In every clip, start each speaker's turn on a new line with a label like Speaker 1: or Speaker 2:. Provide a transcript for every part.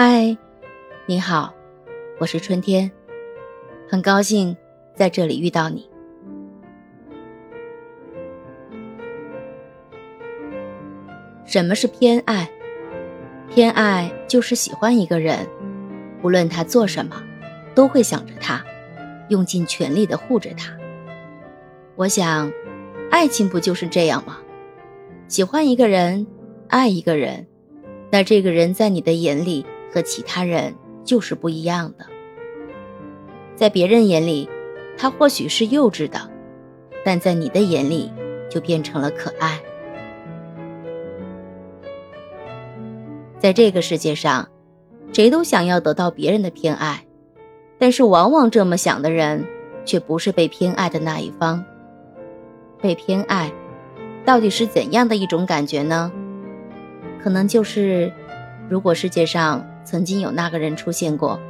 Speaker 1: 嗨，你好，我是春天，很高兴在这里遇到你。什么是偏爱？偏爱就是喜欢一个人，无论他做什么，都会想着他，用尽全力的护着他。我想，爱情不就是这样吗？喜欢一个人，爱一个人，那这个人在你的眼里和其他人就是不一样的。在别人眼里，他或许是幼稚的，但在你的眼里，就变成了可爱。在这个世界上，谁都想要得到别人的偏爱，但是往往这么想的人，却不是被偏爱的那一方。被偏爱，到底是怎样的一种感觉呢？可能就是，如果世界上曾经有那个人出现过，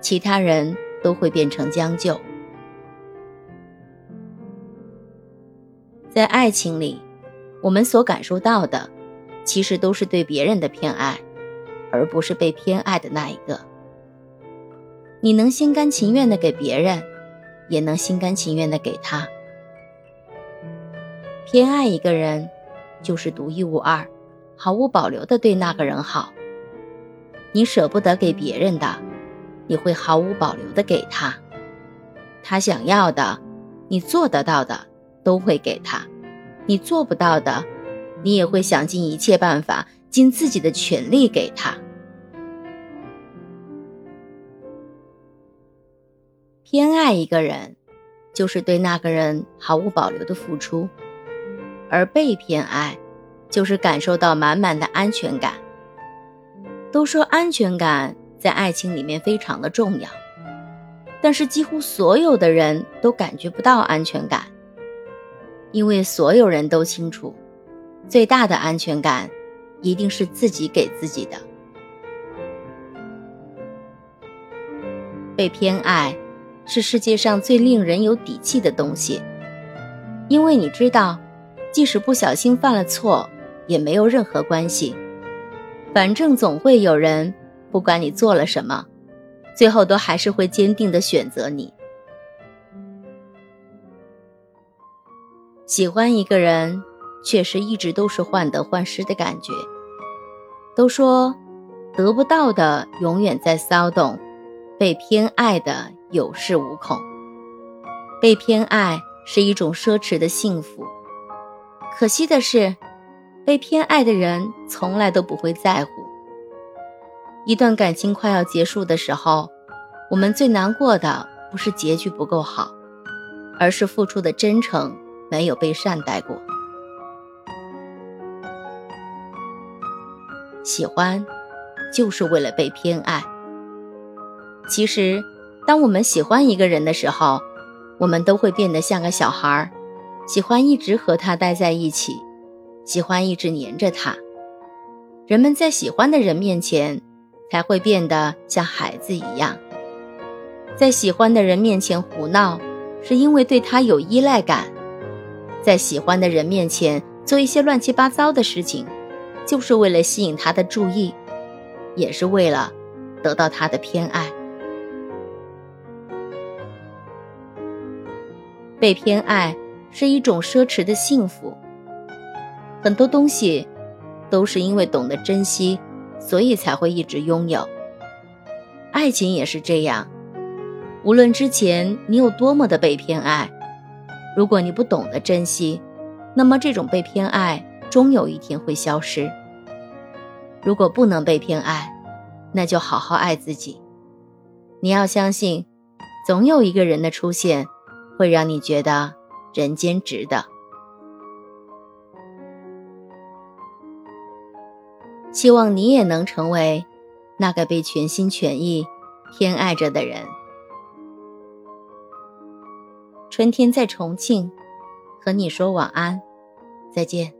Speaker 1: 其他人都会变成将就。在爱情里，我们所感受到的。其实都是对别人的偏爱，而不是被偏爱的那一个。你能心甘情愿的给别人，也能心甘情愿的给他。偏爱一个人，就是独一无二，毫无保留的对那个人好。你舍不得给别人的，你会毫无保留的给他。他想要的，你做得到的，都会给他；你做不到的。你也会想尽一切办法，尽自己的全力给他。偏爱一个人，就是对那个人毫无保留的付出；而被偏爱，就是感受到满满的安全感。都说安全感在爱情里面非常的重要，但是几乎所有的人都感觉不到安全感，因为所有人都清楚。最大的安全感，一定是自己给自己的。被偏爱，是世界上最令人有底气的东西，因为你知道，即使不小心犯了错，也没有任何关系，反正总会有人，不管你做了什么，最后都还是会坚定的选择你。喜欢一个人。确实一直都是患得患失的感觉。都说得不到的永远在骚动，被偏爱的有恃无恐。被偏爱是一种奢侈的幸福。可惜的是，被偏爱的人从来都不会在乎。一段感情快要结束的时候，我们最难过的不是结局不够好，而是付出的真诚没有被善待过。喜欢，就是为了被偏爱。其实，当我们喜欢一个人的时候，我们都会变得像个小孩，喜欢一直和他待在一起，喜欢一直黏着他。人们在喜欢的人面前，才会变得像孩子一样，在喜欢的人面前胡闹，是因为对他有依赖感；在喜欢的人面前做一些乱七八糟的事情。就是为了吸引他的注意，也是为了得到他的偏爱。被偏爱是一种奢侈的幸福。很多东西都是因为懂得珍惜，所以才会一直拥有。爱情也是这样，无论之前你有多么的被偏爱，如果你不懂得珍惜，那么这种被偏爱。终有一天会消失。如果不能被偏爱，那就好好爱自己。你要相信，总有一个人的出现，会让你觉得人间值得。希望你也能成为那个被全心全意偏爱着的人。春天在重庆，和你说晚安，再见。